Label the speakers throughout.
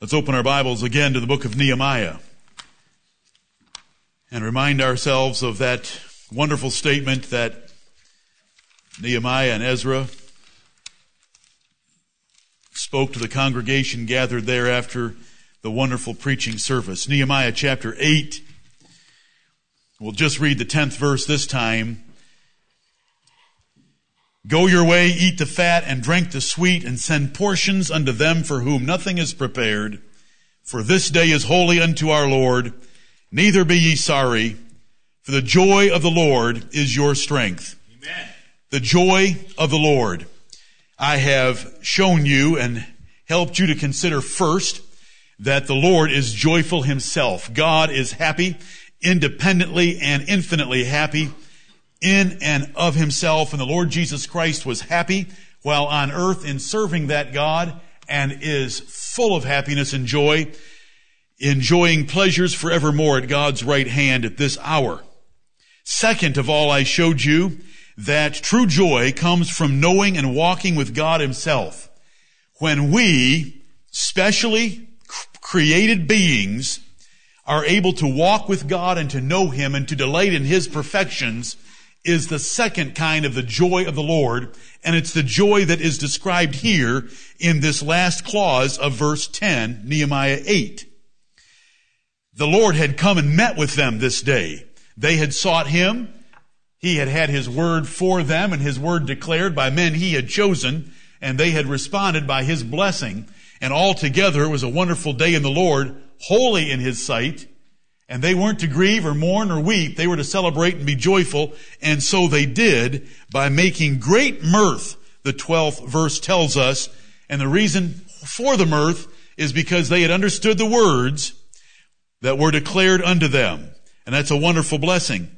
Speaker 1: Let's open our Bibles again to the book of Nehemiah and remind ourselves of that wonderful statement that Nehemiah and Ezra spoke to the congregation gathered there after the wonderful preaching service. Nehemiah chapter 8. We'll just read the 10th verse this time. Go your way, eat the fat, and drink the sweet, and send portions unto them for whom nothing is prepared. For this day is holy unto our Lord. Neither be ye sorry, for the joy of the Lord is your strength. Amen. The joy of the Lord. I have shown you and helped you to consider first that the Lord is joyful himself. God is happy, independently and infinitely happy in and of himself. And the Lord Jesus Christ was happy while on earth in serving that God and is full of happiness and joy, enjoying pleasures forevermore at God's right hand at this hour. Second of all, I showed you that true joy comes from knowing and walking with God himself. When we, specially created beings, are able to walk with God and to know Him and to delight in His perfections, is the second kind of the joy of the Lord, and it's the joy that is described here in this last clause of verse 10, Nehemiah 8. The Lord had come and met with them this day. They had sought Him. He had had His word for them and His word declared by men He had chosen, and they had responded by His blessing. And altogether it was a wonderful day in the Lord, holy in His sight, and they weren't to grieve or mourn or weep. They were to celebrate and be joyful. And so they did by making great mirth, the 12th verse tells us. And the reason for the mirth is because they had understood the words that were declared unto them. And that's a wonderful blessing.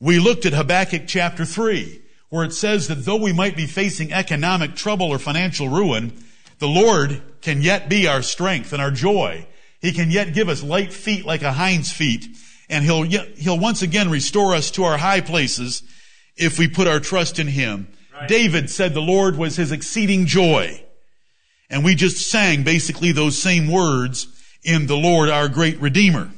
Speaker 1: We looked at Habakkuk chapter 3, where it says that though we might be facing economic trouble or financial ruin, the Lord can yet be our strength and our joy he can yet give us light feet like a hind's feet, and he'll, he'll once again restore us to our high places if we put our trust in him. Right. David said the Lord was his exceeding joy. And we just sang basically those same words in the Lord our great Redeemer.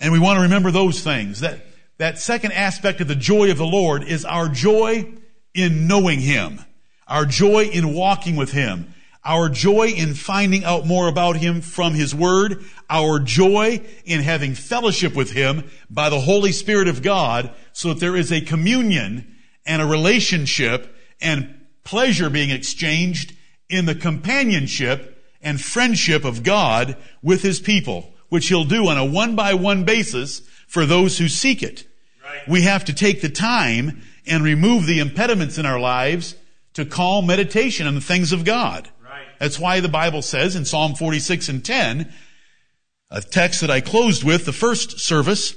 Speaker 1: And we want to remember those things. That, that second aspect of the joy of the Lord is our joy in knowing Him. Our joy in walking with Him our joy in finding out more about Him from His Word, our joy in having fellowship with Him by the Holy Spirit of God, so that there is a communion and a relationship and pleasure being exchanged in the companionship and friendship of God with His people, which He'll do on a one by one basis for those who seek it. Right. We have to take the time and remove the impediments in our lives to call meditation on the things of God. That's why the Bible says in Psalm 46 and 10, a text that I closed with the first service,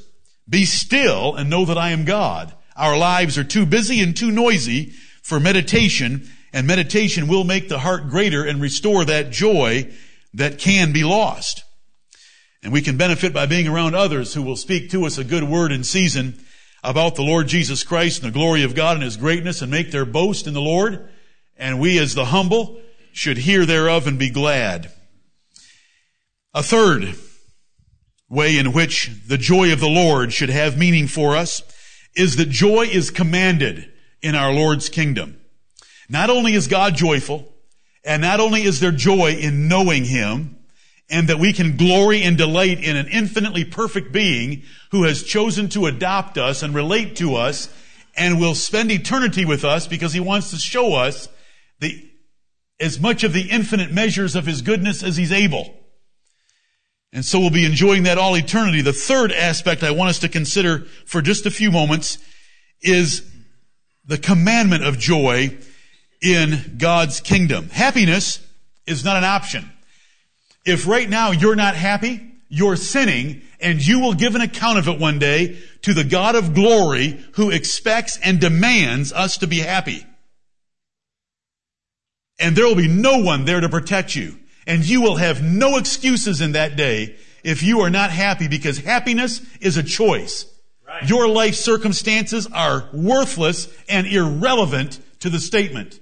Speaker 1: be still and know that I am God. Our lives are too busy and too noisy for meditation, and meditation will make the heart greater and restore that joy that can be lost. And we can benefit by being around others who will speak to us a good word in season about the Lord Jesus Christ and the glory of God and His greatness and make their boast in the Lord. And we as the humble should hear thereof and be glad. A third way in which the joy of the Lord should have meaning for us is that joy is commanded in our Lord's kingdom. Not only is God joyful, and not only is there joy in knowing Him, and that we can glory and delight in an infinitely perfect being who has chosen to adopt us and relate to us and will spend eternity with us because He wants to show us the as much of the infinite measures of his goodness as he's able. And so we'll be enjoying that all eternity. The third aspect I want us to consider for just a few moments is the commandment of joy in God's kingdom. Happiness is not an option. If right now you're not happy, you're sinning, and you will give an account of it one day to the God of glory who expects and demands us to be happy. And there will be no one there to protect you. And you will have no excuses in that day if you are not happy because happiness is a choice. Right. Your life circumstances are worthless and irrelevant to the statement.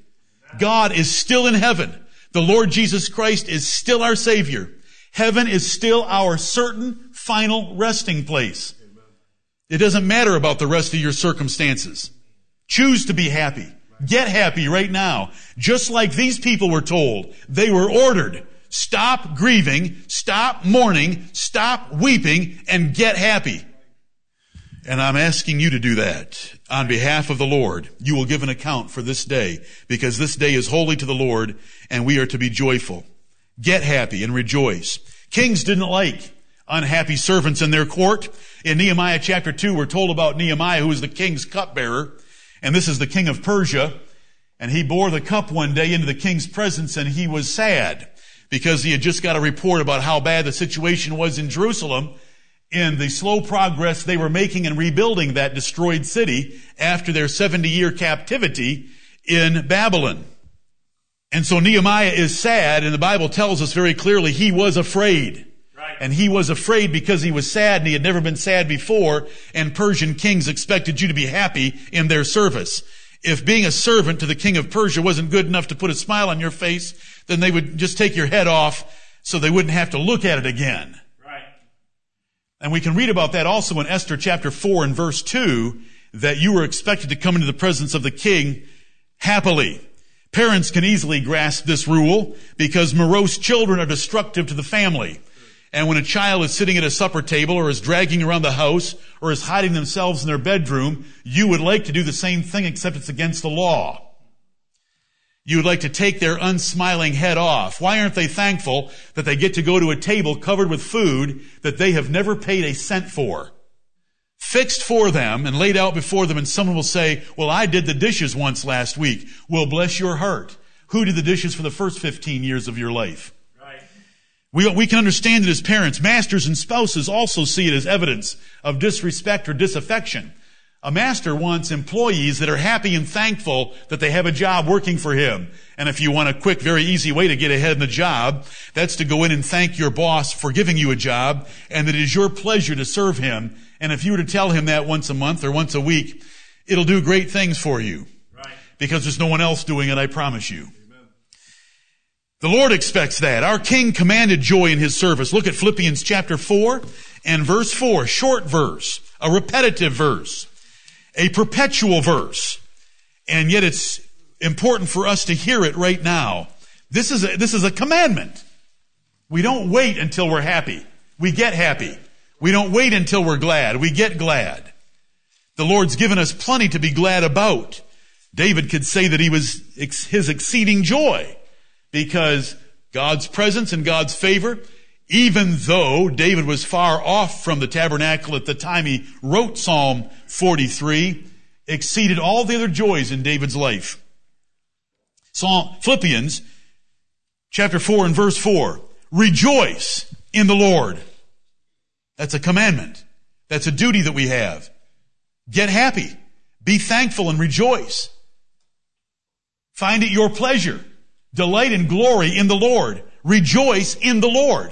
Speaker 1: God is still in heaven. The Lord Jesus Christ is still our Savior. Heaven is still our certain final resting place. It doesn't matter about the rest of your circumstances. Choose to be happy. Get happy right now. Just like these people were told. They were ordered. Stop grieving, stop mourning, stop weeping, and get happy. And I'm asking you to do that on behalf of the Lord. You will give an account for this day because this day is holy to the Lord and we are to be joyful. Get happy and rejoice. Kings didn't like unhappy servants in their court. In Nehemiah chapter 2, we're told about Nehemiah, who was the king's cupbearer. And this is the king of Persia. And he bore the cup one day into the king's presence and he was sad because he had just got a report about how bad the situation was in Jerusalem in the slow progress they were making in rebuilding that destroyed city after their 70 year captivity in Babylon. And so Nehemiah is sad and the Bible tells us very clearly he was afraid. And he was afraid because he was sad and he had never been sad before and Persian kings expected you to be happy in their service. If being a servant to the king of Persia wasn't good enough to put a smile on your face, then they would just take your head off so they wouldn't have to look at it again. Right. And we can read about that also in Esther chapter 4 and verse 2, that you were expected to come into the presence of the king happily. Parents can easily grasp this rule because morose children are destructive to the family. And when a child is sitting at a supper table or is dragging around the house or is hiding themselves in their bedroom, you would like to do the same thing except it's against the law. You would like to take their unsmiling head off. Why aren't they thankful that they get to go to a table covered with food that they have never paid a cent for? Fixed for them and laid out before them and someone will say, well, I did the dishes once last week. Well, bless your heart. Who did the dishes for the first 15 years of your life? We, we can understand it as parents. Masters and spouses also see it as evidence of disrespect or disaffection. A master wants employees that are happy and thankful that they have a job working for him. And if you want a quick, very easy way to get ahead in the job, that's to go in and thank your boss for giving you a job and that it is your pleasure to serve him. And if you were to tell him that once a month or once a week, it'll do great things for you. Right. Because there's no one else doing it, I promise you. The Lord expects that. Our King commanded joy in His service. Look at Philippians chapter 4 and verse 4, short verse, a repetitive verse a perpetual verse. And yet it's important for us to hear it right now. This is a, this is a commandment. We don't wait until we're happy. We get happy. We don't wait until we're glad. We get glad. The Lord's given us plenty to be glad about. David could say that he was his exceeding joy because God's presence and God's favor even though David was far off from the tabernacle at the time he wrote Psalm 43, exceeded all the other joys in David's life. Psalm, Philippians chapter 4 and verse 4. Rejoice in the Lord. That's a commandment. That's a duty that we have. Get happy. Be thankful and rejoice. Find it your pleasure. Delight and glory in the Lord. Rejoice in the Lord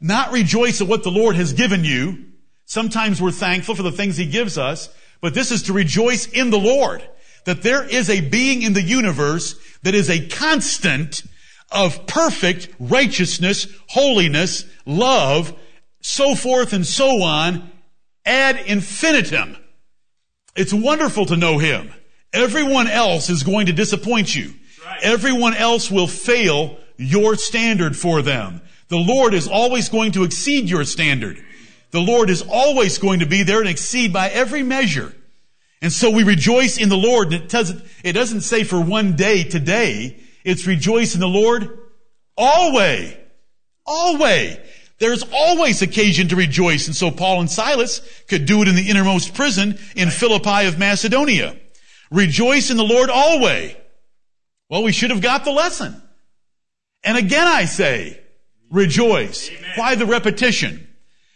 Speaker 1: not rejoice at what the Lord has given you. Sometimes we're thankful for the things He gives us, but this is to rejoice in the Lord. That there is a being in the universe that is a constant of perfect righteousness, holiness, love, so forth and so on, ad infinitum. It's wonderful to know Him. Everyone else is going to disappoint you. Everyone else will fail your standard for them. The Lord is always going to exceed your standard. The Lord is always going to be there and exceed by every measure. And so we rejoice in the Lord. And it doesn't, it doesn't say for one day today. It's rejoice in the Lord always. Always. There's always occasion to rejoice. And so Paul and Silas could do it in the innermost prison in Philippi of Macedonia. Rejoice in the Lord always. Well, we should have got the lesson. And again I say, rejoice. Amen. Why the repetition?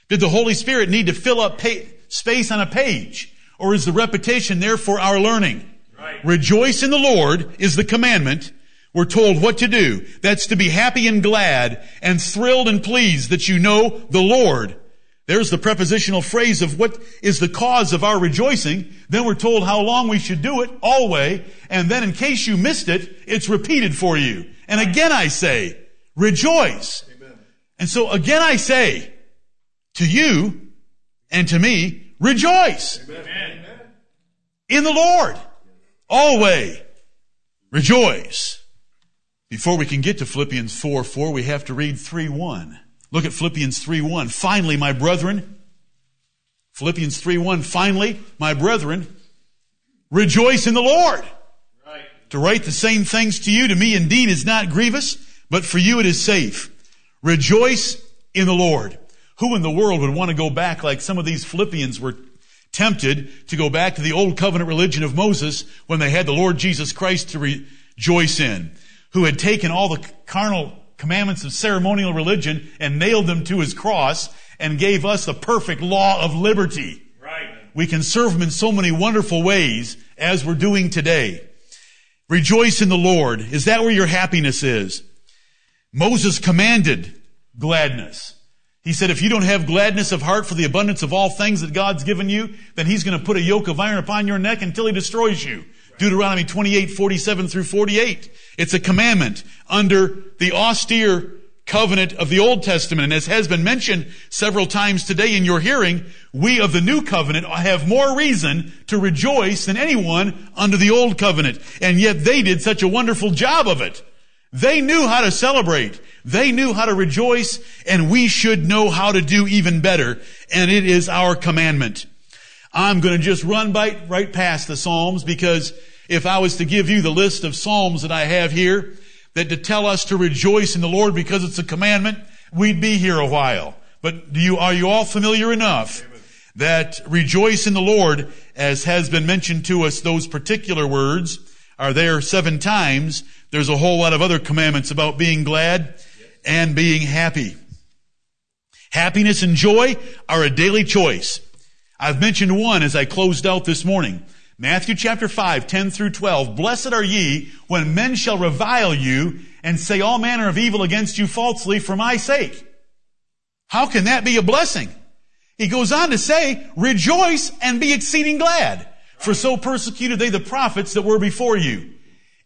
Speaker 1: Did the Holy Spirit need to fill up pa- space on a page? Or is the repetition there for our learning? Right. Rejoice in the Lord is the commandment. We're told what to do. That's to be happy and glad and thrilled and pleased that you know the Lord. There's the prepositional phrase of what is the cause of our rejoicing. Then we're told how long we should do it, always. And then in case you missed it, it's repeated for you. And again I say, rejoice. Amen. And so again I say to you and to me, rejoice Amen. in the Lord. Always rejoice. Before we can get to Philippians 4 4, we have to read 3 1. Look at Philippians 3:1. Finally, my brethren, Philippians 3:1, finally, my brethren, rejoice in the Lord. Right. To write the same things to you, to me indeed is not grievous, but for you it is safe. Rejoice in the Lord. Who in the world would want to go back like some of these Philippians were tempted to go back to the old covenant religion of Moses when they had the Lord Jesus Christ to rejoice in, who had taken all the carnal commandments of ceremonial religion and nailed them to his cross and gave us the perfect law of liberty. Right. We can serve him in so many wonderful ways as we're doing today. Rejoice in the Lord. Is that where your happiness is? Moses commanded gladness. He said, if you don't have gladness of heart for the abundance of all things that God's given you, then He's going to put a yoke of iron upon your neck until He destroys you. Deuteronomy 28, 47 through 48. It's a commandment under the austere covenant of the Old Testament. And as has been mentioned several times today in your hearing, we of the new covenant have more reason to rejoice than anyone under the old covenant. And yet they did such a wonderful job of it. They knew how to celebrate. They knew how to rejoice and we should know how to do even better. And it is our commandment. I'm going to just run by, right past the Psalms because if I was to give you the list of Psalms that I have here that to tell us to rejoice in the Lord because it's a commandment, we'd be here a while. But you, are you all familiar enough that rejoice in the Lord, as has been mentioned to us, those particular words are there seven times. There's a whole lot of other commandments about being glad and being happy. Happiness and joy are a daily choice. I've mentioned one as I closed out this morning. Matthew chapter 5, 10 through 12. Blessed are ye when men shall revile you and say all manner of evil against you falsely for my sake. How can that be a blessing? He goes on to say, rejoice and be exceeding glad, for so persecuted they the prophets that were before you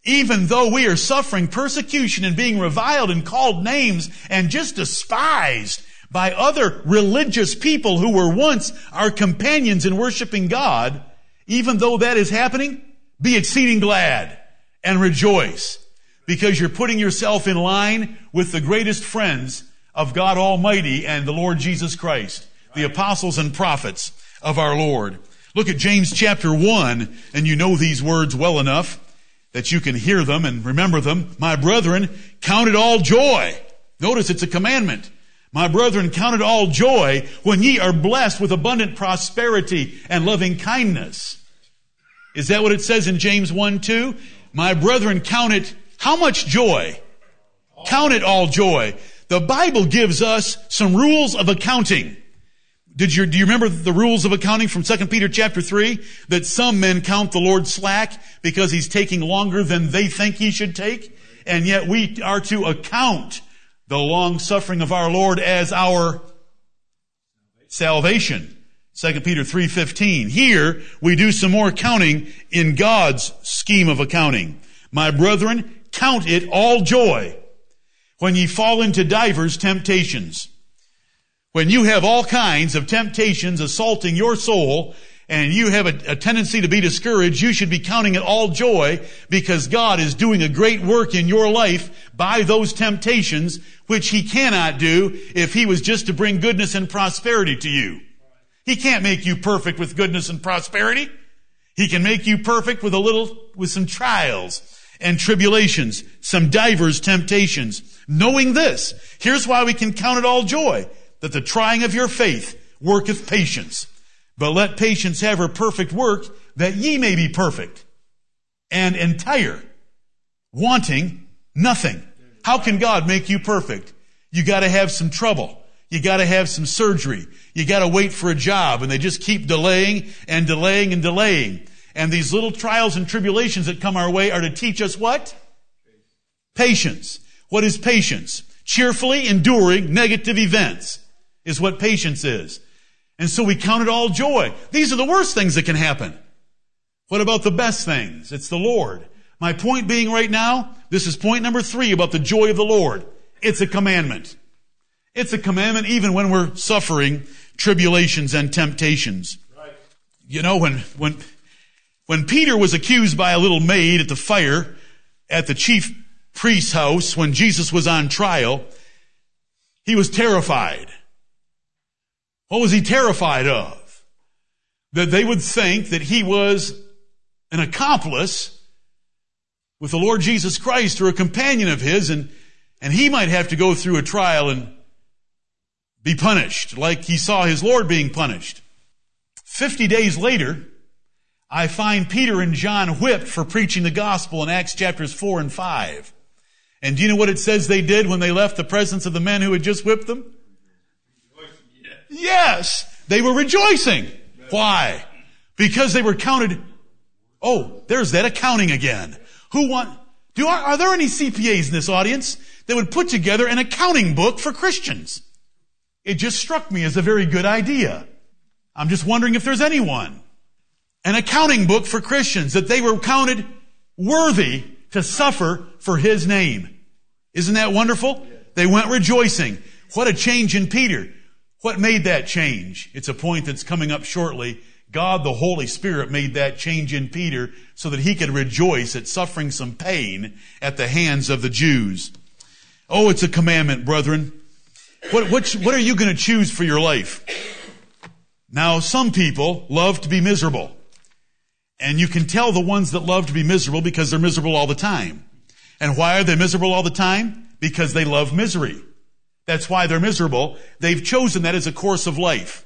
Speaker 1: even though we are suffering persecution and being reviled and called names and just despised by other religious people who were once our companions in worshiping God, even though that is happening, be exceeding glad and rejoice because you're putting yourself in line with the greatest friends of God Almighty and the Lord Jesus Christ, the apostles and prophets of our Lord. Look at James chapter 1 and you know these words well enough that you can hear them and remember them. My brethren, count it all joy. Notice it's a commandment. My brethren, count it all joy when ye are blessed with abundant prosperity and loving kindness. Is that what it says in James 1 2? My brethren, count it how much joy? Count it all joy. The Bible gives us some rules of accounting. Did you, do you remember the rules of accounting from 2 Peter chapter 3? That some men count the Lord slack because he's taking longer than they think he should take. And yet we are to account the long suffering of our Lord as our salvation. 2 Peter 3.15. Here we do some more counting in God's scheme of accounting. My brethren, count it all joy when ye fall into divers temptations when you have all kinds of temptations assaulting your soul and you have a, a, tendency to be discouraged, you should be counting it all joy because God is doing a great work in your life by those temptations, which He cannot do if He was just to bring goodness and prosperity to you. He can't make you perfect with goodness and prosperity. He can make you perfect with a little, with some trials and tribulations, some divers temptations. Knowing this, here's why we can count it all joy that the trying of your faith worketh patience. But let patience have her perfect work, that ye may be perfect and entire, wanting nothing. How can God make you perfect? You gotta have some trouble. You gotta have some surgery. You gotta wait for a job and they just keep delaying and delaying and delaying. And these little trials and tribulations that come our way are to teach us what? Patience. What is patience? Cheerfully enduring negative events is what patience is. And so we count it all joy. These are the worst things that can happen. What about the best things? It's the Lord. My point being right now, this is point number three about the joy of the Lord. It's a commandment. It's a commandment even when we're suffering tribulations and temptations.
Speaker 2: Right.
Speaker 1: You know, when, when, when Peter was accused by a little maid at the fire at the chief priest's house when Jesus was on trial, he was terrified. What was he terrified of? That they would think that he was an accomplice with the Lord Jesus Christ or a companion of his and, and he might have to go through a trial and be punished like he saw his Lord being punished. Fifty days later, I find Peter and John whipped for preaching the gospel in Acts chapters 4 and 5. And do you know what it says they did when they left the presence of the men who had just whipped them? Yes, they were rejoicing. Why? Because they were counted. Oh, there's that accounting again. Who want, do, are, are there any CPAs in this audience that would put together an accounting book for Christians? It just struck me as a very good idea. I'm just wondering if there's anyone. An accounting book for Christians that they were counted worthy to suffer for His name. Isn't that wonderful? They went rejoicing. What a change in Peter. What made that change? It's a point that's coming up shortly. God, the Holy Spirit, made that change in Peter so that he could rejoice at suffering some pain at the hands of the Jews. Oh, it's a commandment, brethren. What, what, what are you going to choose for your life? Now, some people love to be miserable. And you can tell the ones that love to be miserable because they're miserable all the time. And why are they miserable all the time? Because they love misery. That's why they're miserable. They've chosen that as a course of life.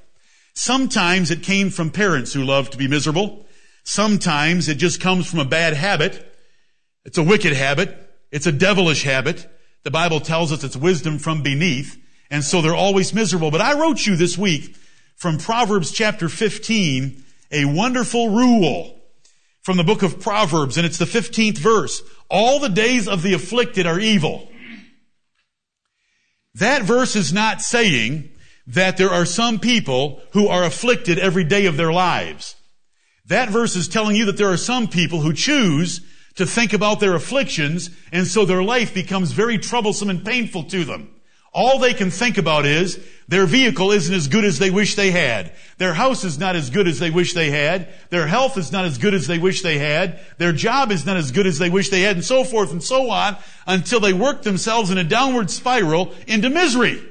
Speaker 1: Sometimes it came from parents who love to be miserable. Sometimes it just comes from a bad habit. It's a wicked habit. It's a devilish habit. The Bible tells us it's wisdom from beneath. And so they're always miserable. But I wrote you this week from Proverbs chapter 15 a wonderful rule from the book of Proverbs. And it's the 15th verse. All the days of the afflicted are evil. That verse is not saying that there are some people who are afflicted every day of their lives. That verse is telling you that there are some people who choose to think about their afflictions and so their life becomes very troublesome and painful to them. All they can think about is their vehicle isn't as good as they wish they had. Their house is not as good as they wish they had. Their health is not as good as they wish they had. Their job is not as good as they wish they had and so forth and so on until they work themselves in a downward spiral into misery.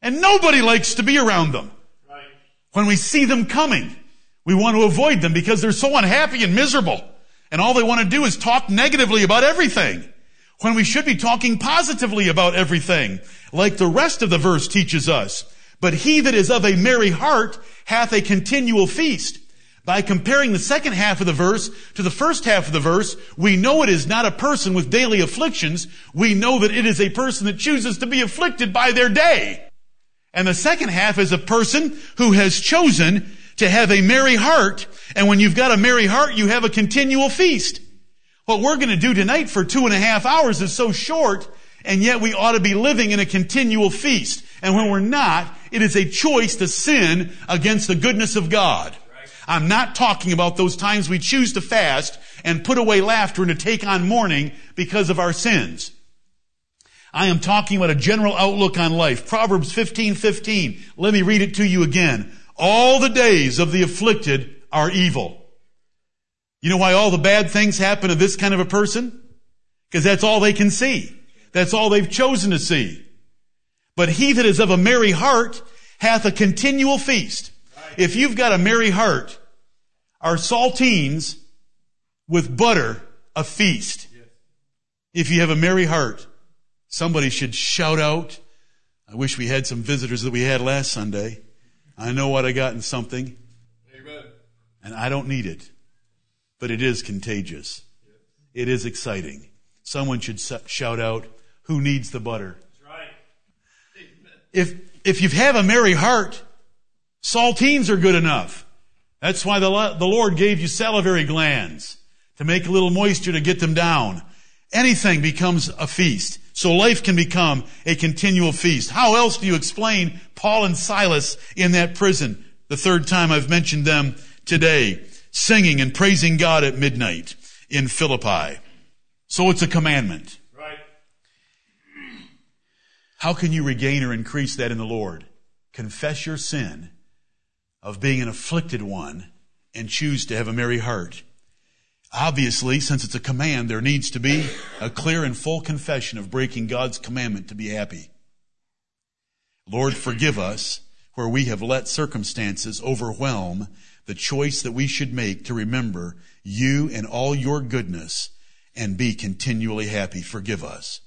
Speaker 1: And nobody likes to be around them.
Speaker 2: Right.
Speaker 1: When we see them coming, we want to avoid them because they're so unhappy and miserable. And all they want to do is talk negatively about everything when we should be talking positively about everything, like the rest of the verse teaches us. But he that is of a merry heart hath a continual feast. By comparing the second half of the verse to the first half of the verse, we know it is not a person with daily afflictions. We know that it is a person that chooses to be afflicted by their day. And the second half is a person who has chosen to have a merry heart. And when you've got a merry heart, you have a continual feast. What we're going to do tonight for two and a half hours is so short, and yet we ought to be living in a continual feast. And when we're not, it is a choice to sin against the goodness of God. I'm not talking about those times we choose to fast and put away laughter and to take on mourning because of our sins. I am talking about a general outlook on life. Proverbs 15, 15. Let me read it to you again. All the days of the afflicted are evil. You know why all the bad things happen to this kind of a person? Because that's all they can see. That's all they've chosen to see. But he that is of a merry heart hath a continual feast. If you've got a merry heart, are saltines with butter a feast? If you have a merry heart, somebody should shout out. I wish we had some visitors that we had last Sunday. I know what I got in something.
Speaker 2: Amen.
Speaker 1: And I don't need it but it is contagious. It is exciting. Someone should shout out, who needs the butter?
Speaker 2: Right.
Speaker 1: If, if you have a merry heart, saltines are good enough. That's why the, the Lord gave you salivary glands to make a little moisture to get them down. Anything becomes a feast. So life can become a continual feast. How else do you explain Paul and Silas in that prison? The third time I've mentioned them today singing and praising God at midnight in Philippi. So it's a commandment.
Speaker 2: Right.
Speaker 1: How can you regain or increase that in the Lord? Confess your sin of being an afflicted one and choose to have a merry heart. Obviously, since it's a command, there needs to be a clear and full confession of breaking God's commandment to be happy. Lord, forgive us where we have let circumstances overwhelm the choice that we should make to remember you and all your goodness and be continually happy. Forgive us.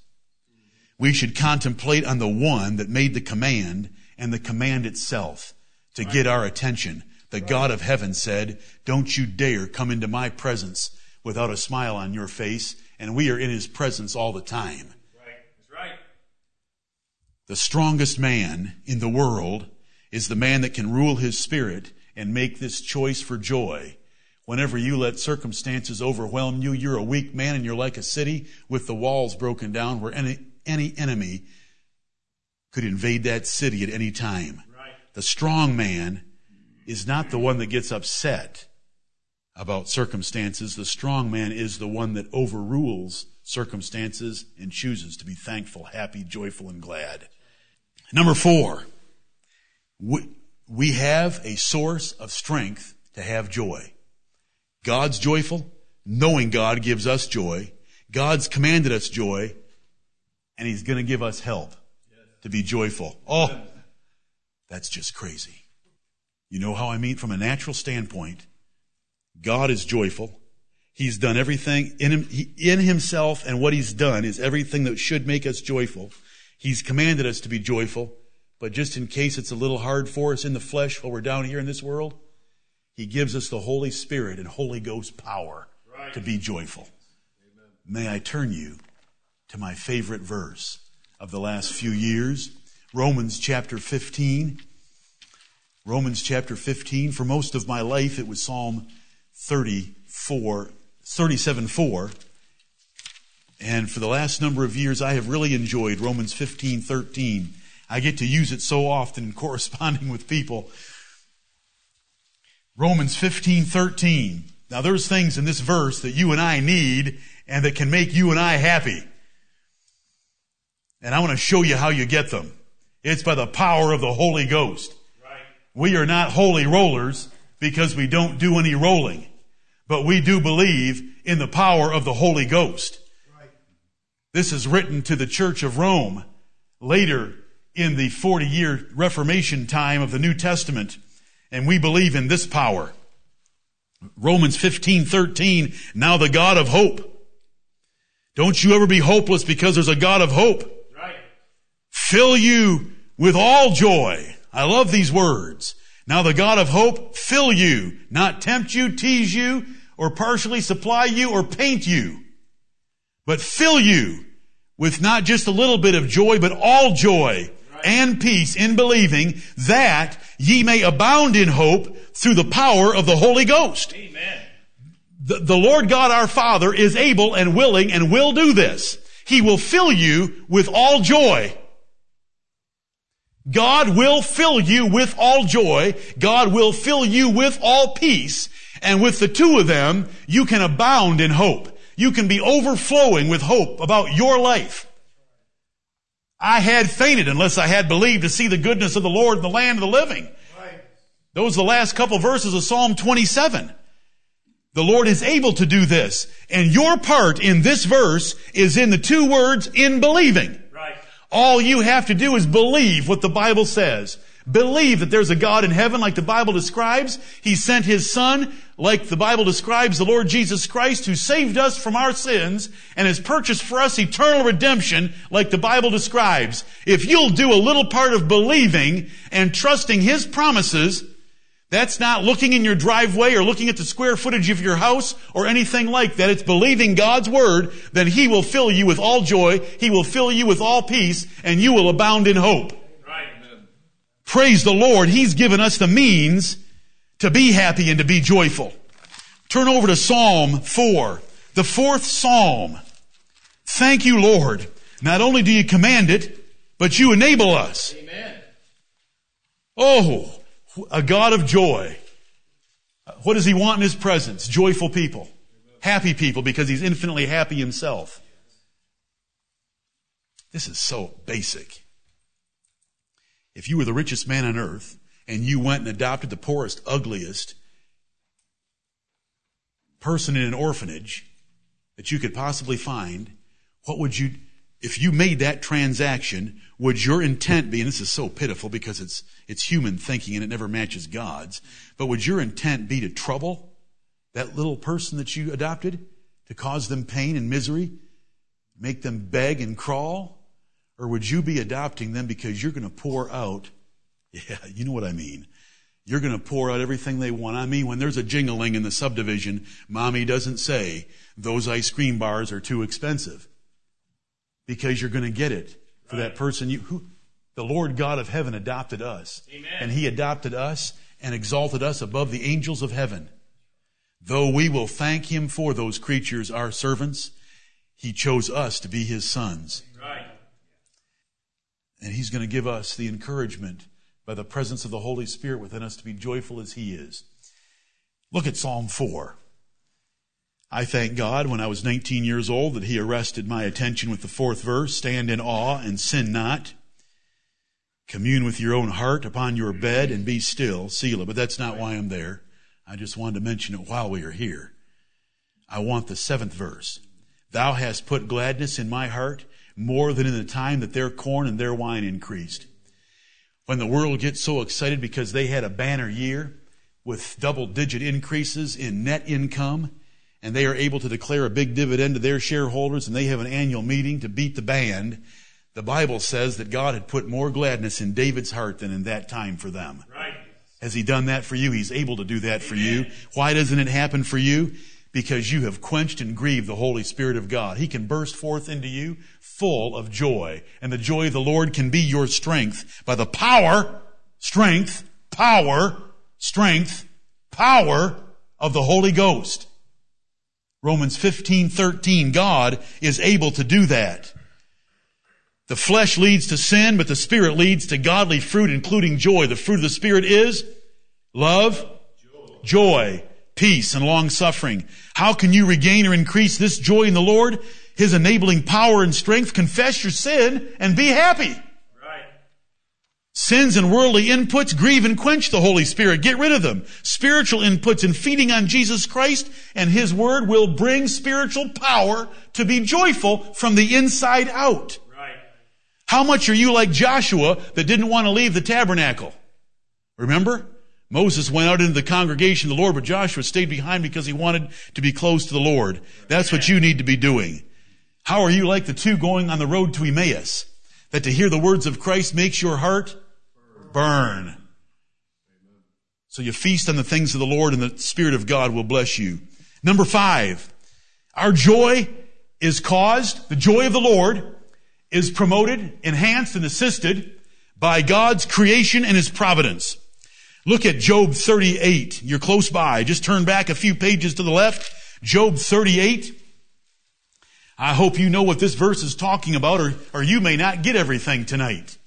Speaker 1: We should contemplate on the one that made the command and the command itself to get our attention. The God of heaven said, don't you dare come into my presence without a smile on your face. And we are in his presence all the time.
Speaker 2: Right. That's right.
Speaker 1: The strongest man in the world is the man that can rule his spirit and make this choice for joy. Whenever you let circumstances overwhelm you, you're a weak man and you're like a city with the walls broken down where any, any enemy could invade that city at any time.
Speaker 2: Right.
Speaker 1: The strong man is not the one that gets upset about circumstances. The strong man is the one that overrules circumstances and chooses to be thankful, happy, joyful, and glad. Number four, we, we have a source of strength to have joy. God's joyful. Knowing God gives us joy. God's commanded us joy. And He's going to give us help to be joyful. Oh, that's just crazy. You know how I mean? From a natural standpoint, God is joyful. He's done everything in, him, he, in himself and what he's done is everything that should make us joyful. He's commanded us to be joyful, but just in case it's a little hard for us in the flesh while we're down here in this world, he gives us the Holy Spirit and Holy Ghost power
Speaker 2: Right.
Speaker 1: to be joyful. May I turn you to my favorite verse of the last few years, Romans chapter 15. Romans chapter 15. For most of my life, it was Psalm 34, 37 4. And for the last number of years, I have really enjoyed Romans 15, 13. I get to use it so often in corresponding with people. Romans 15, 13. Now there's things in this verse that you and I need and that can make you and I happy. And I want to show you how you get them. It's by the power of the Holy Ghost.
Speaker 2: Right.
Speaker 1: We are not holy rollers because we don't do any rolling, but we do believe in the power of the Holy Ghost.
Speaker 2: Right.
Speaker 1: This is written to the Church of Rome later in the 40 year Reformation time of the New Testament. And we believe in this power. Romans 15, 13. Now the God of hope. Don't you ever be hopeless because there's a God of hope.
Speaker 2: Right.
Speaker 1: Fill you with all joy. I love these words. Now the God of hope fill you, not tempt you, tease you, or partially supply you or paint you, but fill you with not just a little bit of joy, but all joy and peace in believing that ye may abound in hope through the power of the Holy Ghost.
Speaker 2: Amen.
Speaker 1: The, the Lord God our Father is able and willing and will do this. He will fill you with all joy. God will fill you with all joy. God will fill you with all peace. And with the two of them, you can abound in hope. You can be overflowing with hope about your life. I had fainted unless I had believed to see the goodness of the Lord in the land of the living.
Speaker 2: Right.
Speaker 1: Those are the last couple verses of Psalm 27. The Lord is able to do this. And your part in this verse is in the two words, in believing.
Speaker 2: Right.
Speaker 1: All you have to do is believe what the Bible says. Believe that there's a God in heaven like the Bible describes. He sent His Son like the Bible describes the Lord Jesus Christ who saved us from our sins and has purchased for us eternal redemption like the Bible describes. If you'll do a little part of believing and trusting His promises, that's not looking in your driveway or looking at the square footage of your house or anything like that. It's believing God's word, then He will fill you with all joy. He will fill you with all peace and you will abound in hope. Praise the Lord. He's given us the means to be happy and to be joyful. Turn over to Psalm 4, the fourth Psalm. Thank you, Lord. Not only do you command it, but you enable us.
Speaker 2: Amen.
Speaker 1: Oh, a God of joy. What does he want in his presence? Joyful people. Happy people because he's infinitely happy himself. This is so basic. If you were the richest man on earth and you went and adopted the poorest, ugliest person in an orphanage that you could possibly find, what would you, if you made that transaction, would your intent be, and this is so pitiful because it's, it's human thinking and it never matches God's, but would your intent be to trouble that little person that you adopted? To cause them pain and misery? Make them beg and crawl? Or would you be adopting them because you're going to pour out, yeah, you know what I mean. You're going to pour out everything they want. I mean, when there's a jingling in the subdivision, mommy doesn't say, those ice cream bars are too expensive. Because you're going to get it for that person you, who, the Lord God of heaven adopted us.
Speaker 2: Amen.
Speaker 1: And He adopted us and exalted us above the angels of heaven. Though we will thank Him for those creatures, our servants, He chose us to be His sons. And He's going to give us the encouragement by the presence of the Holy Spirit within us to be joyful as He is. Look at Psalm 4. I thank God when I was 19 years old that He arrested my attention with the fourth verse stand in awe and sin not. Commune with your own heart upon your bed and be still, Selah. But that's not why I'm there. I just wanted to mention it while we are here. I want the seventh verse. Thou hast put gladness in my heart more than in the time that their corn and their wine increased. When the world gets so excited because they had a banner year with double digit increases in net income and they are able to declare a big dividend to their shareholders and they have an annual meeting to beat the band, the Bible says that God had put more gladness in David's heart than in that time for them.
Speaker 2: Right.
Speaker 1: Has he done that for you? He's able to do that for you. Why doesn't it happen for you? Because you have quenched and grieved the Holy Spirit of God. He can burst forth into you full of joy. And the joy of the Lord can be your strength by the power, strength, power, strength, power of the Holy Ghost. Romans 15, 13. God is able to do that. The flesh leads to sin, but the Spirit leads to godly fruit, including joy. The fruit of the Spirit is love, joy, joy peace, and long suffering. How can you regain or increase this joy in the Lord? His enabling power and strength. Confess your sin and be happy.
Speaker 2: Right.
Speaker 1: Sins and worldly inputs grieve and quench the Holy Spirit. Get rid of them. Spiritual inputs and feeding on Jesus Christ and His Word will bring spiritual power to be joyful from the inside out.
Speaker 2: Right.
Speaker 1: How much are you like Joshua that didn't want to leave the tabernacle? Remember? Moses went out into the congregation of the Lord, but Joshua stayed behind because he wanted to be close to the Lord. That's what you need to be doing. How are you like the two going on the road to Emmaus? That to hear the words of Christ makes your heart burn. So you feast on the things of the Lord and the Spirit of God will bless you. Number five, our joy is caused, the joy of the Lord is promoted, enhanced, and assisted by God's creation and His providence. Look at Job 38. You're close by. Just turn back a few pages to the left. Job 38. I hope you know what this verse is talking about or, or you may not get everything tonight.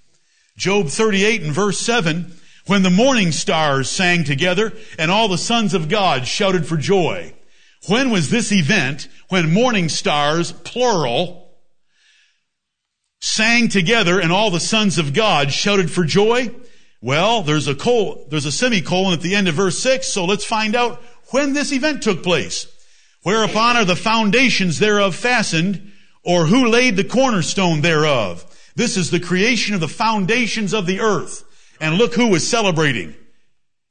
Speaker 1: Job 38 and verse 7. When the morning stars sang together and all the sons of God shouted for joy. When was this event when morning stars, plural, sang together and all the sons of God shouted for joy? Well, there's a col- there's a semicolon at the end of verse 6, so let's find out when this event took place. Whereupon are the foundations thereof fastened, or who laid the cornerstone thereof? This is the creation of the foundations of the earth. And look who was celebrating.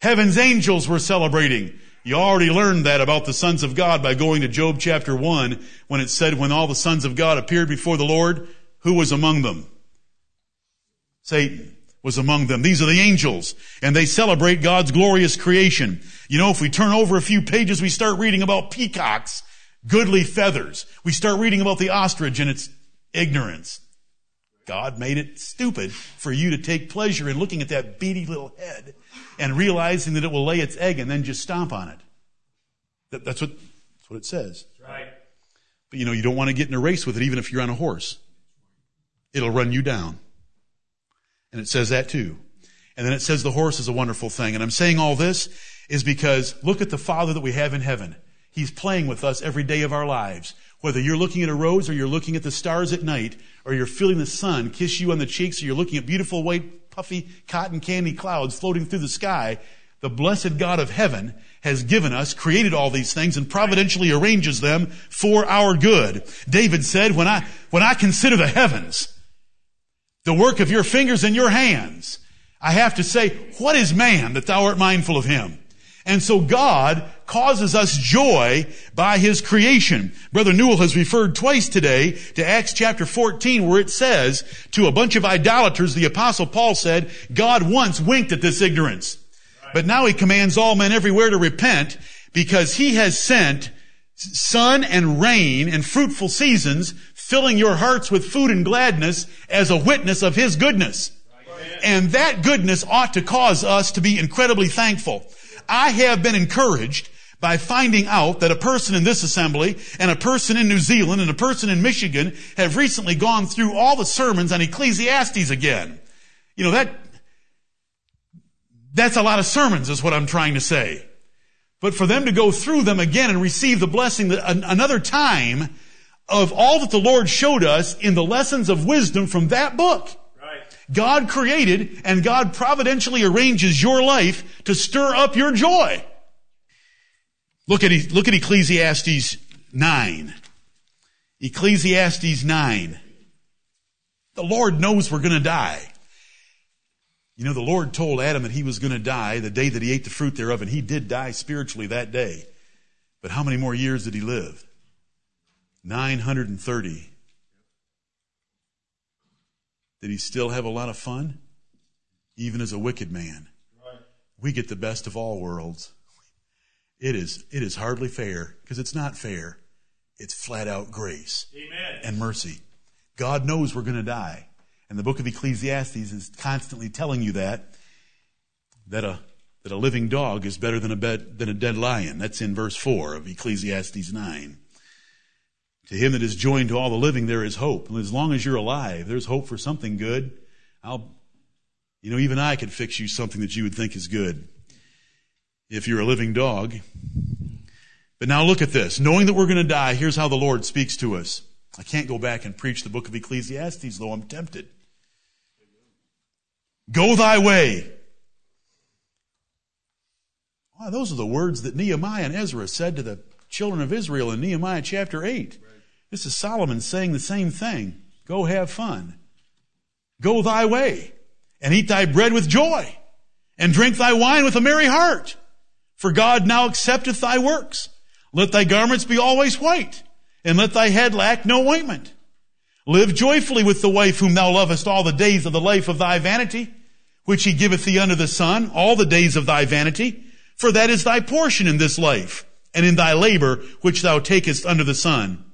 Speaker 1: Heaven's angels were celebrating. You already learned that about the sons of God by going to Job chapter 1 when it said when all the sons of God appeared before the Lord, who was among them? Satan was among them. These are the angels, and they celebrate God's glorious creation. You know, if we turn over a few pages, we start reading about peacocks, goodly feathers. We start reading about the ostrich and its ignorance. God made it stupid for you to take pleasure in looking at that beady little head and realizing that it will lay its egg and then just stomp on it. That, that's what, that's what it says.
Speaker 2: Right.
Speaker 1: But you know, you don't want to get in a race with it even if you're on a horse. It'll run you down. And it says that too. And then it says the horse is a wonderful thing. And I'm saying all this is because look at the Father that we have in heaven. He's playing with us every day of our lives. Whether you're looking at a rose or you're looking at the stars at night or you're feeling the sun kiss you on the cheeks or you're looking at beautiful white puffy cotton candy clouds floating through the sky. The blessed God of heaven has given us, created all these things and providentially arranges them for our good. David said, when I, when I consider the heavens, the work of your fingers and your hands, I have to say, what is man that thou art mindful of him? And so God causes us joy by His creation. Brother Newell has referred twice today to Acts chapter 14 where it says to a bunch of idolaters, the apostle Paul said, God once winked at this ignorance. But now He commands all men everywhere to repent because He has sent sun and rain and fruitful seasons, filling your hearts with food and gladness as a witness of His goodness. And that goodness ought to cause us to be incredibly thankful. I have been encouraged by finding out that a person in this assembly and a person in New Zealand and a person in Michigan have recently gone through all the sermons on Ecclesiastes again. You know, that, that's a lot of sermons is what I'm trying to say. But for them to go through them again and receive the blessing that another time of all that the Lord showed us in the lessons of wisdom from that book. God created and God providentially arranges your life to stir up your joy. Look at, look at Ecclesiastes 9. Ecclesiastes 9. The Lord knows we're going to die. You know, the Lord told Adam that he was going to die the day that he ate the fruit thereof, and he did die spiritually that day. But how many more years did he live? 930. Did he still have a lot of fun? Even as a wicked man. Right. We get the best of all worlds. It is, it is hardly fair because it's not fair. It's flat out grace Amen. and mercy. God knows we're going to die. And the book of Ecclesiastes is constantly telling you that, that a, that a living dog is better than a, bed, than a dead lion. That's in verse 4 of Ecclesiastes 9. To him that is joined to all the living, there is hope. And as long as you're alive, there's hope for something good. I'll, you know, even I could fix you something that you would think is good if you're a living dog. But now look at this. Knowing that we're going to die, here's how the Lord speaks to us. I can't go back and preach the book of Ecclesiastes, though I'm tempted. Go thy way. Wow, those are the words that Nehemiah and Ezra said to the children of Israel in Nehemiah chapter 8. This is Solomon saying the same thing. Go have fun. Go thy way and eat thy bread with joy and drink thy wine with a merry heart. For God now accepteth thy works. Let thy garments be always white and let thy head lack no ointment. Live joyfully with the wife whom thou lovest all the days of the life of thy vanity, which he giveth thee under the sun, all the days of thy vanity, for that is thy portion in this life, and in thy labor which thou takest under the sun.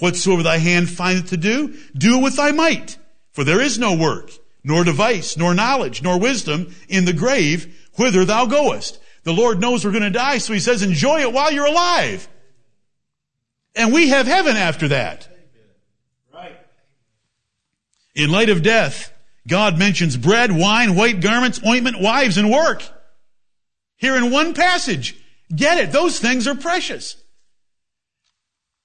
Speaker 1: Whatsoever thy hand findeth to do, do it with thy might. For there is no work, nor device, nor knowledge, nor wisdom in the grave whither thou goest. The Lord knows we're going to die, so he says enjoy it while you're alive. And we have heaven after that. Right. In light of death, God mentions bread, wine, white garments, ointment, wives, and work. Here in one passage. Get it. Those things are precious.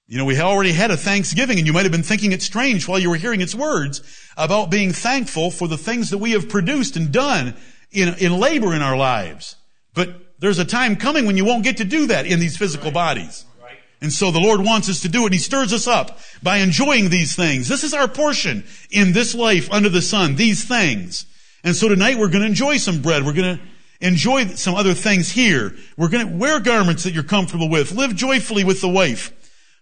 Speaker 1: You know, we already had a Thanksgiving and you might have been thinking it strange while you were hearing its words about being thankful for the things that we have produced and done in, in labor in our lives. But there's a time coming when you won't get to do that in these physical right. bodies. Right. And so the Lord wants us to do it and He stirs us up by enjoying these things. This is our portion in this life under the sun, these things. And so tonight we're going to enjoy some bread. We're going to enjoy some other things here. We're going to wear garments that you're comfortable with. Live joyfully with the wife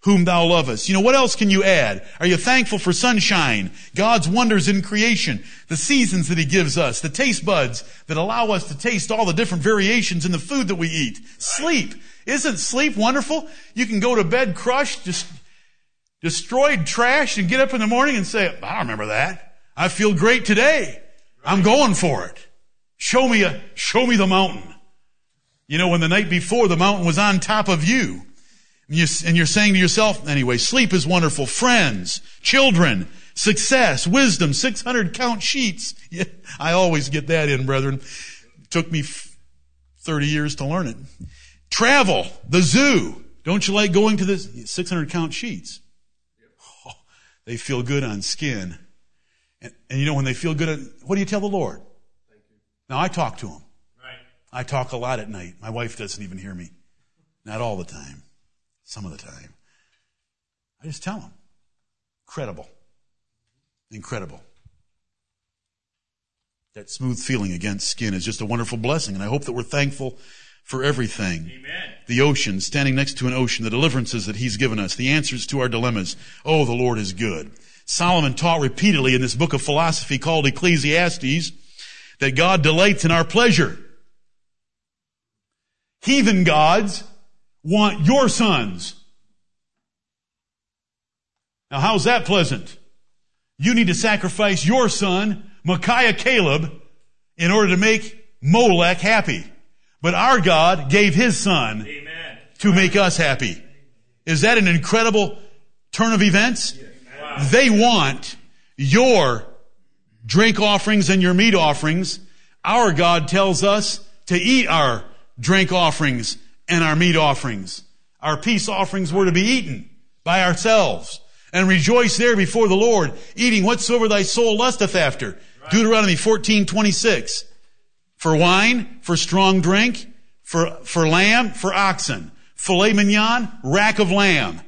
Speaker 1: whom thou lovest. You know, what else can you add? Are you thankful for sunshine, God's wonders in creation, the seasons that He gives us, the taste buds that allow us to taste all the different variations in the food that we eat? Sleep. Isn't sleep wonderful? You can go to bed crushed, just destroyed, trash, and get up in the morning and say, I remember that. I feel great today. I'm going for it. Show me a, show me the mountain. You know, when the night before the mountain was on top of you. And you're saying to yourself, anyway, sleep is wonderful. Friends, children, success, wisdom, 600 count sheets. Yeah, I always get that in, brethren. It took me 30 years to learn it. Travel, the zoo. Don't you like going to the 600 count sheets? Oh, they feel good on skin. And, and, you know, when they feel good, on, what do you tell the Lord? Now I talk to him.
Speaker 2: Right.
Speaker 1: I talk a lot at night. My wife doesn't even hear me. Not all the time. Some of the time. I just tell them. Credible. Incredible. That smooth feeling against skin is just a wonderful blessing, and I hope that we're thankful for everything.
Speaker 2: Amen.
Speaker 1: The ocean, standing next to an ocean, the deliverances that he's given us, the answers to our dilemmas. Oh, the Lord is good. Solomon taught repeatedly in this book of philosophy called Ecclesiastes that God delights in our pleasure. Heathen gods want your sons. Now how's that pleasant? You need to sacrifice your son, Micaiah Caleb, in order to make Molech happy. But our God gave his son
Speaker 2: Amen.
Speaker 1: to make us happy. Is that an incredible turn of events?
Speaker 2: Wow.
Speaker 1: They want your drink offerings and your meat offerings. Our God tells us to eat our drink offerings and our meat offerings. Our peace offerings were to be eaten by ourselves and rejoice there before the Lord, eating whatsoever thy soul lusteth after. Deuteronomy 14, 26. For wine, for strong drink, for, for lamb, for oxen. Filet mignon, rack of lamb.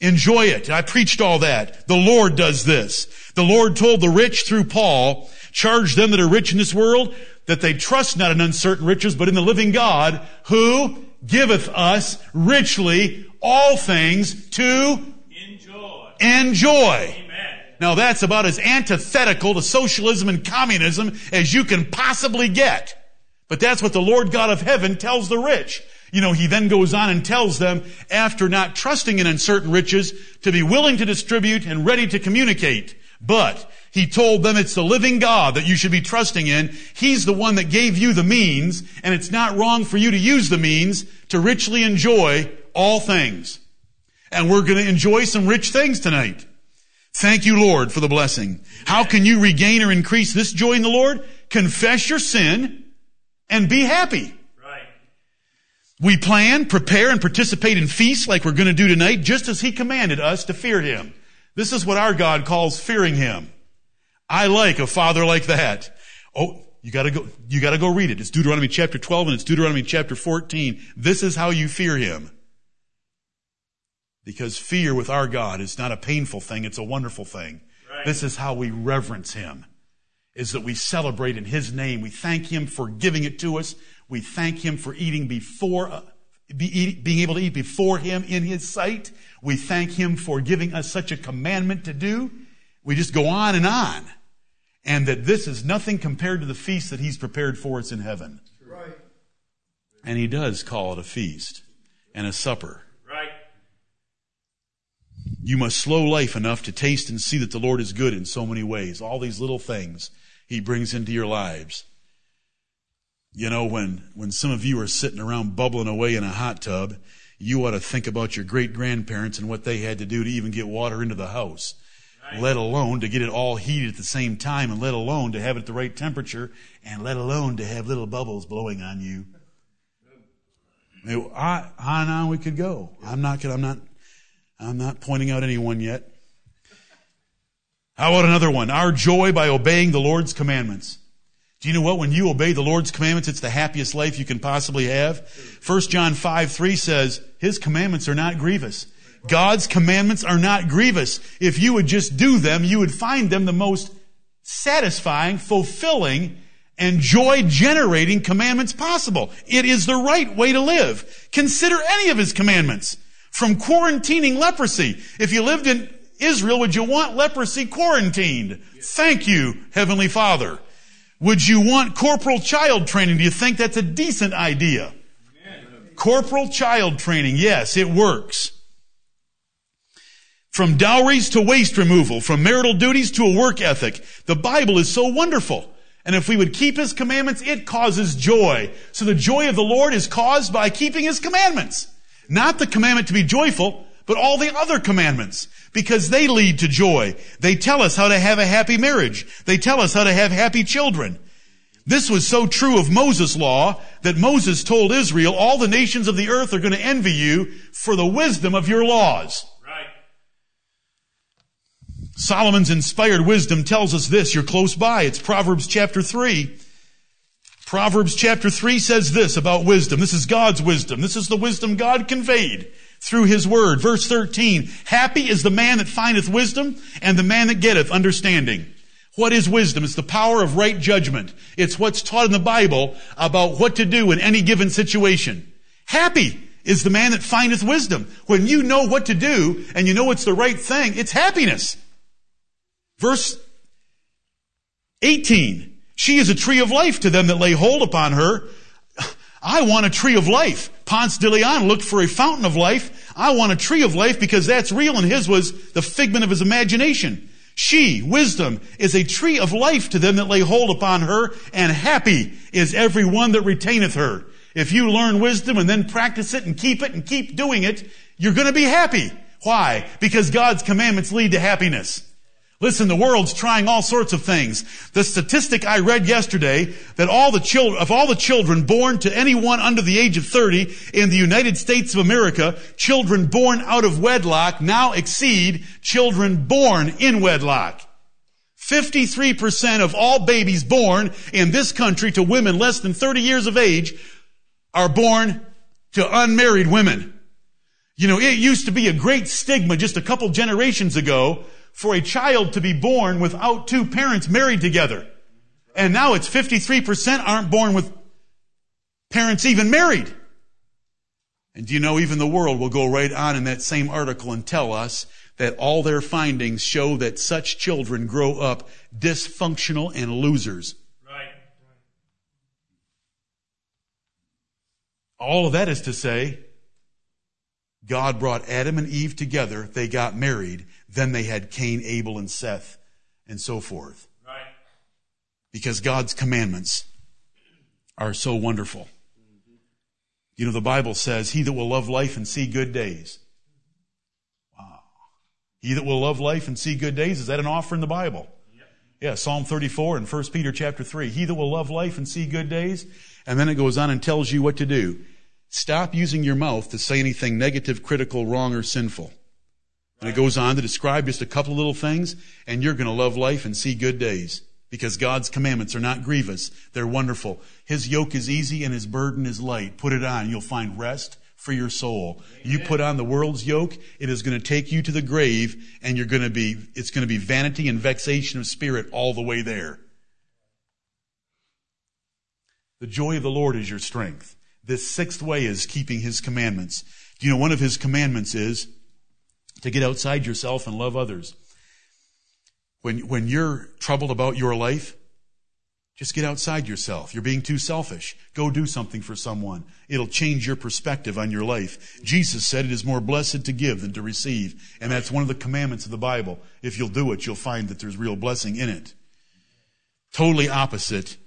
Speaker 1: Enjoy it. I preached all that. The Lord does this. The Lord told the rich through Paul, charge them that are rich in this world, that they trust not in uncertain riches, but in the living God, who giveth us richly all things to
Speaker 2: Enjoy.
Speaker 1: enjoy.
Speaker 2: Amen.
Speaker 1: Now that's about as antithetical to socialism and communism as you can possibly get. But that's what the Lord God of heaven tells the rich. You know, he then goes on and tells them, after not trusting in uncertain riches, to be willing to distribute and ready to communicate. But he told them it's the living God that you should be trusting in. He's the one that gave you the means, and it's not wrong for you to use the means to richly enjoy all things. And we're going to enjoy some rich things tonight. Thank you, Lord, for the blessing. How can you regain or increase this joy in the Lord? Confess your sin and be happy.
Speaker 2: Right.
Speaker 1: We plan, prepare, and participate in feasts like we're going to do tonight, just as He commanded us to fear Him. This is what our God calls fearing Him. I like a father like that. Oh, you gotta go, you gotta go read it. It's Deuteronomy chapter 12 and it's Deuteronomy chapter 14. This is how you fear Him. Because fear with our God is not a painful thing, it's a wonderful thing.
Speaker 2: Right.
Speaker 1: This is how we reverence Him. Is that we celebrate in His name. We thank Him for giving it to us. We thank Him for eating before, uh, being able to eat before Him in His sight. We thank Him for giving us such a commandment to do. We just go on and on. And that this is nothing compared to the feast that He's prepared for us in heaven.
Speaker 3: Right.
Speaker 1: And He does call it a feast and a supper.
Speaker 2: Right.
Speaker 1: You must slow life enough to taste and see that the Lord is good in so many ways. All these little things He brings into your lives. You know, when, when some of you are sitting around bubbling away in a hot tub, you ought to think about your great grandparents and what they had to do to even get water into the house.
Speaker 2: Right.
Speaker 1: Let alone to get it all heated at the same time and let alone to have it at the right temperature and let alone to have little bubbles blowing on you. I on and on we could go. I'm not I'm not, I'm not pointing out anyone yet. How about another one? Our joy by obeying the Lord's commandments. Do you know what? When you obey the Lord's commandments, it's the happiest life you can possibly have. 1 John 5, 3 says, His commandments are not grievous. God's commandments are not grievous. If you would just do them, you would find them the most satisfying, fulfilling, and joy generating commandments possible. It is the right way to live. Consider any of His commandments. From quarantining leprosy. If you lived in Israel, would you want leprosy quarantined? Thank you, Heavenly Father. Would you want corporal child training? Do you think that's a decent idea? Corporal child training, yes, it works. From dowries to waste removal, from marital duties to a work ethic. The Bible is so wonderful. And if we would keep His commandments, it causes joy. So the joy of the Lord is caused by keeping His commandments. Not the commandment to be joyful, but all the other commandments. Because they lead to joy. They tell us how to have a happy marriage. They tell us how to have happy children. This was so true of Moses' law that Moses told Israel, all the nations of the earth are going to envy you for the wisdom of your laws.
Speaker 2: Right.
Speaker 1: Solomon's inspired wisdom tells us this. You're close by. It's Proverbs chapter 3. Proverbs chapter 3 says this about wisdom. This is God's wisdom. This is the wisdom God conveyed through His Word. Verse 13, Happy is the man that findeth wisdom and the man that getteth understanding. What is wisdom? It's the power of right judgment. It's what's taught in the Bible about what to do in any given situation. Happy is the man that findeth wisdom. When you know what to do and you know it's the right thing, it's happiness. Verse 18. She is a tree of life to them that lay hold upon her. I want a tree of life. Ponce de Leon looked for a fountain of life. I want a tree of life because that's real and his was the figment of his imagination. She, wisdom, is a tree of life to them that lay hold upon her, and happy is every one that retaineth her. If you learn wisdom and then practice it and keep it and keep doing it, you're gonna be happy. Why? Because God's commandments lead to happiness. Listen, the world's trying all sorts of things. The statistic I read yesterday that all the children, of all the children born to anyone under the age of 30 in the United States of America, children born out of wedlock now exceed children born in wedlock. 53% of all babies born in this country to women less than 30 years of age are born to unmarried women. You know, it used to be a great stigma just a couple generations ago for a child to be born without two parents married together. And now it's 53% aren't born with parents even married. And do you know even the world will go right on in that same article and tell us that all their findings show that such children grow up dysfunctional and losers. Right. All of that is to say, God brought Adam and Eve together, they got married, then they had Cain, Abel, and Seth, and so forth. Right. Because God's commandments are so wonderful. You know, the Bible says, He that will love life and see good days. Wow. He that will love life and see good days, is that an offer in the Bible? Yep. Yeah, Psalm 34 and 1 Peter chapter 3. He that will love life and see good days. And then it goes on and tells you what to do. Stop using your mouth to say anything negative, critical, wrong, or sinful. And it goes on to describe just a couple of little things, and you're going to love life and see good days. Because God's commandments are not grievous. They're wonderful. His yoke is easy and his burden is light. Put it on. You'll find rest for your soul. Amen. You put on the world's yoke, it is going to take you to the grave, and you're going to be, it's going to be vanity and vexation of spirit all the way there. The joy of the Lord is your strength. This sixth way is keeping his commandments. Do you know one of his commandments is to get outside yourself and love others. When, when you're troubled about your life, just get outside yourself. You're being too selfish. Go do something for someone. It'll change your perspective on your life. Jesus said it is more blessed to give than to receive. And that's one of the commandments of the Bible. If you'll do it, you'll find that there's real blessing in it. Totally opposite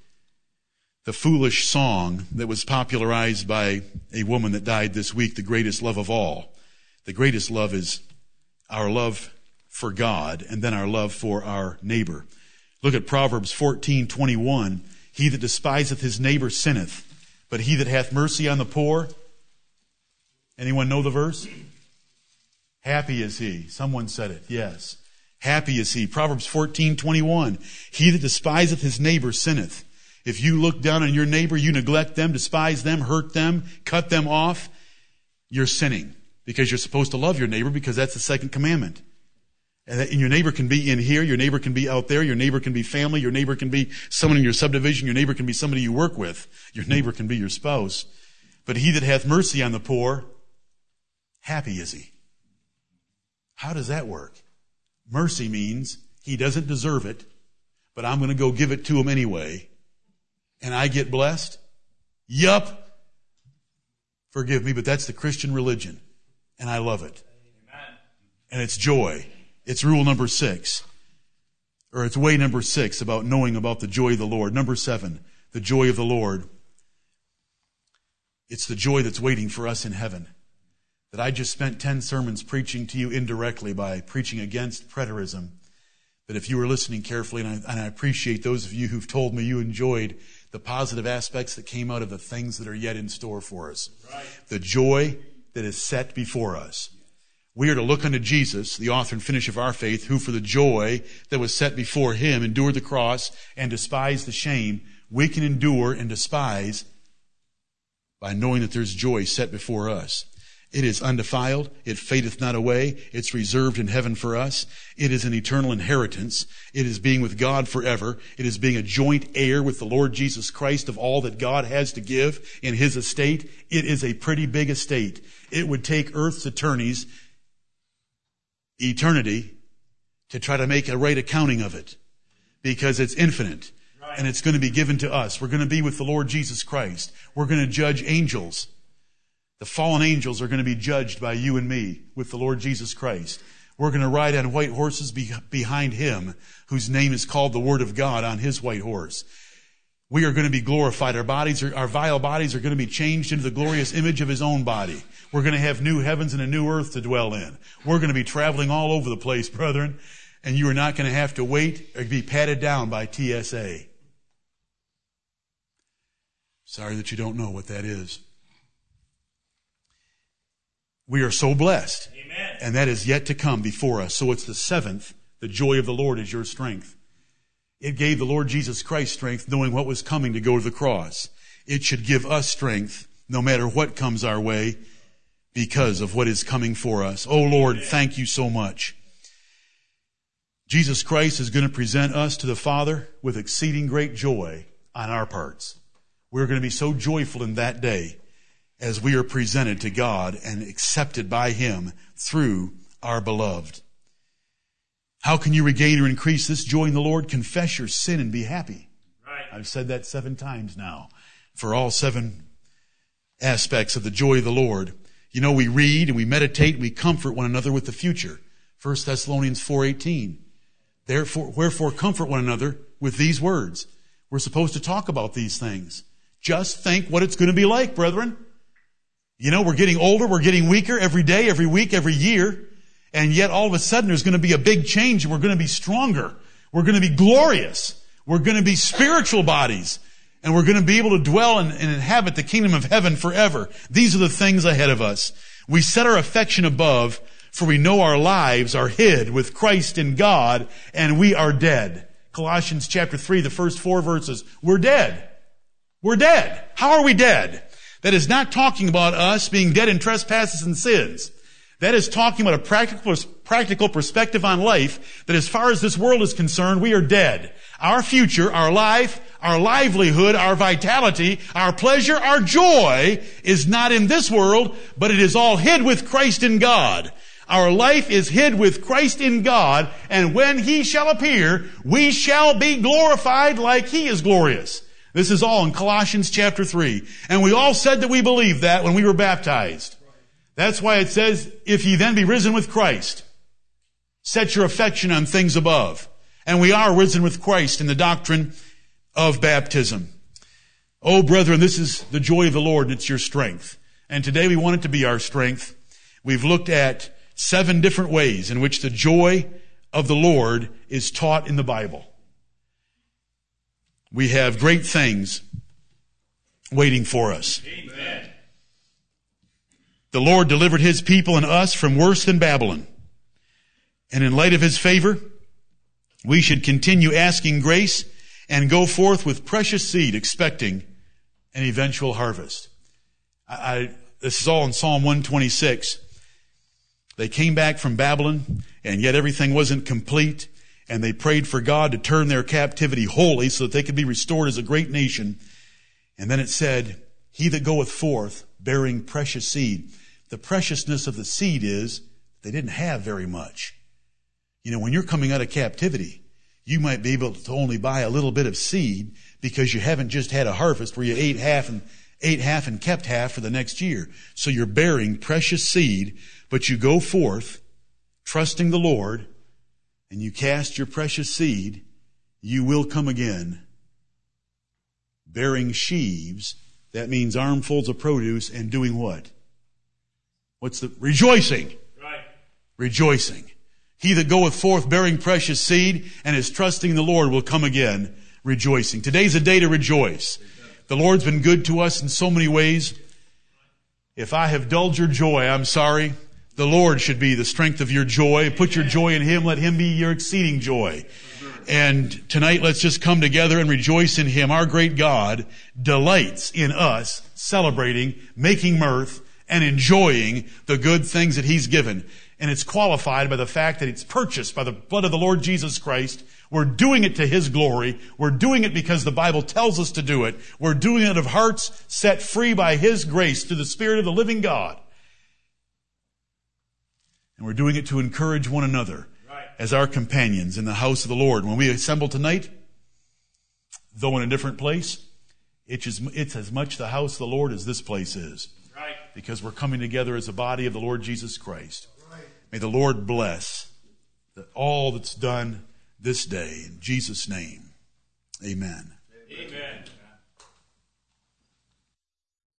Speaker 1: the foolish song that was popularized by a woman that died this week, the greatest love of all. The greatest love is our love for God and then our love for our neighbor. Look at Proverbs 14, 21. He that despiseth his neighbor sinneth, but he that hath mercy on the poor. Anyone know the verse? Happy is he. Someone said it. Yes. Happy is he. Proverbs 14, 21. He that despiseth his neighbor sinneth. If you look down on your neighbor, you neglect them, despise them, hurt them, cut them off, you're sinning. Because you're supposed to love your neighbor because that's the second commandment. And your neighbor can be in here, your neighbor can be out there, your neighbor can be family, your neighbor can be someone in your subdivision, your neighbor can be somebody you work with, your neighbor can be your spouse. But he that hath mercy on the poor, happy is he. How does that work? Mercy means he doesn't deserve it, but I'm going to go give it to him anyway. And I get blessed? Yup. Forgive me, but that's the Christian religion and I love it. Amen. And it's joy. It's rule number six. Or it's way number six about knowing about the joy of the Lord. Number seven, the joy of the Lord. It's the joy that's waiting for us in heaven. That I just spent 10 sermons preaching to you indirectly by preaching against preterism. But if you were listening carefully, and I, and I appreciate those of you who've told me you enjoyed the positive aspects that came out of the things that are yet in store for us. Right. The joy that is set before us. We are to look unto Jesus, the author and finisher of our faith, who for the joy that was set before him endured the cross and despised the shame. We can endure and despise by knowing that there's joy set before us. It is undefiled. It fadeth not away. It's reserved in heaven for us. It is an eternal inheritance. It is being with God forever. It is being a joint heir with the Lord Jesus Christ of all that God has to give in His estate. It is a pretty big estate. It would take earth's attorneys eternity to try to make a right accounting of it because it's infinite and it's going to be given to us. We're going to be with the Lord Jesus Christ. We're going to judge angels. The fallen angels are going to be judged by you and me with the Lord Jesus Christ. We're going to ride on white horses be- behind him whose name is called the Word of God on his white horse. We are going to be glorified. Our bodies are, our vile bodies are going to be changed into the glorious image of his own body. We're going to have new heavens and a new earth to dwell in. We're going to be traveling all over the place, brethren, and you are not going to have to wait or be patted down by TSA. Sorry that you don't know what that is. We are so blessed. Amen. And that is yet to come before us. So it's the seventh. The joy of the Lord is your strength. It gave the Lord Jesus Christ strength knowing what was coming to go to the cross. It should give us strength no matter what comes our way because of what is coming for us. Oh Lord, thank you so much. Jesus Christ is going to present us to the Father with exceeding great joy on our parts. We're going to be so joyful in that day as we are presented to God and accepted by Him through our beloved. How can you regain or increase this joy in the Lord? Confess your sin and be happy. Right. I've said that seven times now for all seven aspects of the joy of the Lord. You know, we read and we meditate and we comfort one another with the future. 1 Thessalonians 4.18. Therefore, wherefore comfort one another with these words. We're supposed to talk about these things. Just think what it's going to be like, brethren. You know, we're getting older, we're getting weaker every day, every week, every year. And yet all of a sudden there's going to be a big change and we're going to be stronger. We're going to be glorious. We're going to be spiritual bodies. And we're going to be able to dwell and, and inhabit the kingdom of heaven forever. These are the things ahead of us. We set our affection above, for we know our lives are hid with Christ in God, and we are dead. Colossians chapter 3, the first four verses. We're dead. We're dead. How are we dead? That is not talking about us being dead in trespasses and sins. That is talking about a practical, practical perspective on life that as far as this world is concerned, we are dead. Our future, our life, our livelihood, our vitality, our pleasure, our joy is not in this world, but it is all hid with Christ in God. Our life is hid with Christ in God, and when He shall appear, we shall be glorified like He is glorious. This is all in Colossians chapter 3. And we all said that we believed that when we were baptized. That's why it says, if ye then be risen with Christ, set your affection on things above. And we are risen with Christ in the doctrine of baptism. Oh, brethren, this is the joy of the Lord and it's your strength. And today we want it to be our strength. We've looked at seven different ways in which the joy of the Lord is taught in the Bible. We have great things waiting for us. Amen. The Lord delivered his people and us from worse than Babylon. And in light of his favor, we should continue asking grace and go forth with precious seed, expecting an eventual harvest. I, I, this is all in Psalm 126. They came back from Babylon, and yet everything wasn't complete, and they prayed for God to turn their captivity wholly so that they could be restored as a great nation. And then it said, He that goeth forth bearing precious seed. The preciousness of the seed is they didn't have very much. You know, when you're coming out of captivity, you might be able to only buy a little bit of seed because you haven't just had a harvest where you ate half and ate half and kept half for the next year. So you're bearing precious seed, but you go forth trusting the Lord and you cast your precious seed, you will come again bearing sheaves. That means armfuls of produce and doing what? What's the rejoicing? Right. Rejoicing. He that goeth forth bearing precious seed and is trusting the Lord will come again rejoicing. Today's a day to rejoice. The Lord's been good to us in so many ways. If I have dulled your joy, I'm sorry. The Lord should be the strength of your joy. Put your joy in Him. Let Him be your exceeding joy. And tonight, let's just come together and rejoice in Him. Our great God delights in us celebrating, making mirth, and enjoying the good things that He's given. And it's qualified by the fact that it's purchased by the blood of the Lord Jesus Christ. We're doing it to His glory. We're doing it because the Bible tells us to do it. We're doing it of hearts set free by His grace through the Spirit of the living God. And we're doing it to encourage one another as our companions in the house of the Lord. When we assemble tonight, though in a different place, it's as, it's as much the house of the Lord as this place is.
Speaker 2: Right.
Speaker 1: Because we're coming together as a body of the Lord Jesus Christ. May the Lord bless all that's done this day. In Jesus' name, Amen. amen.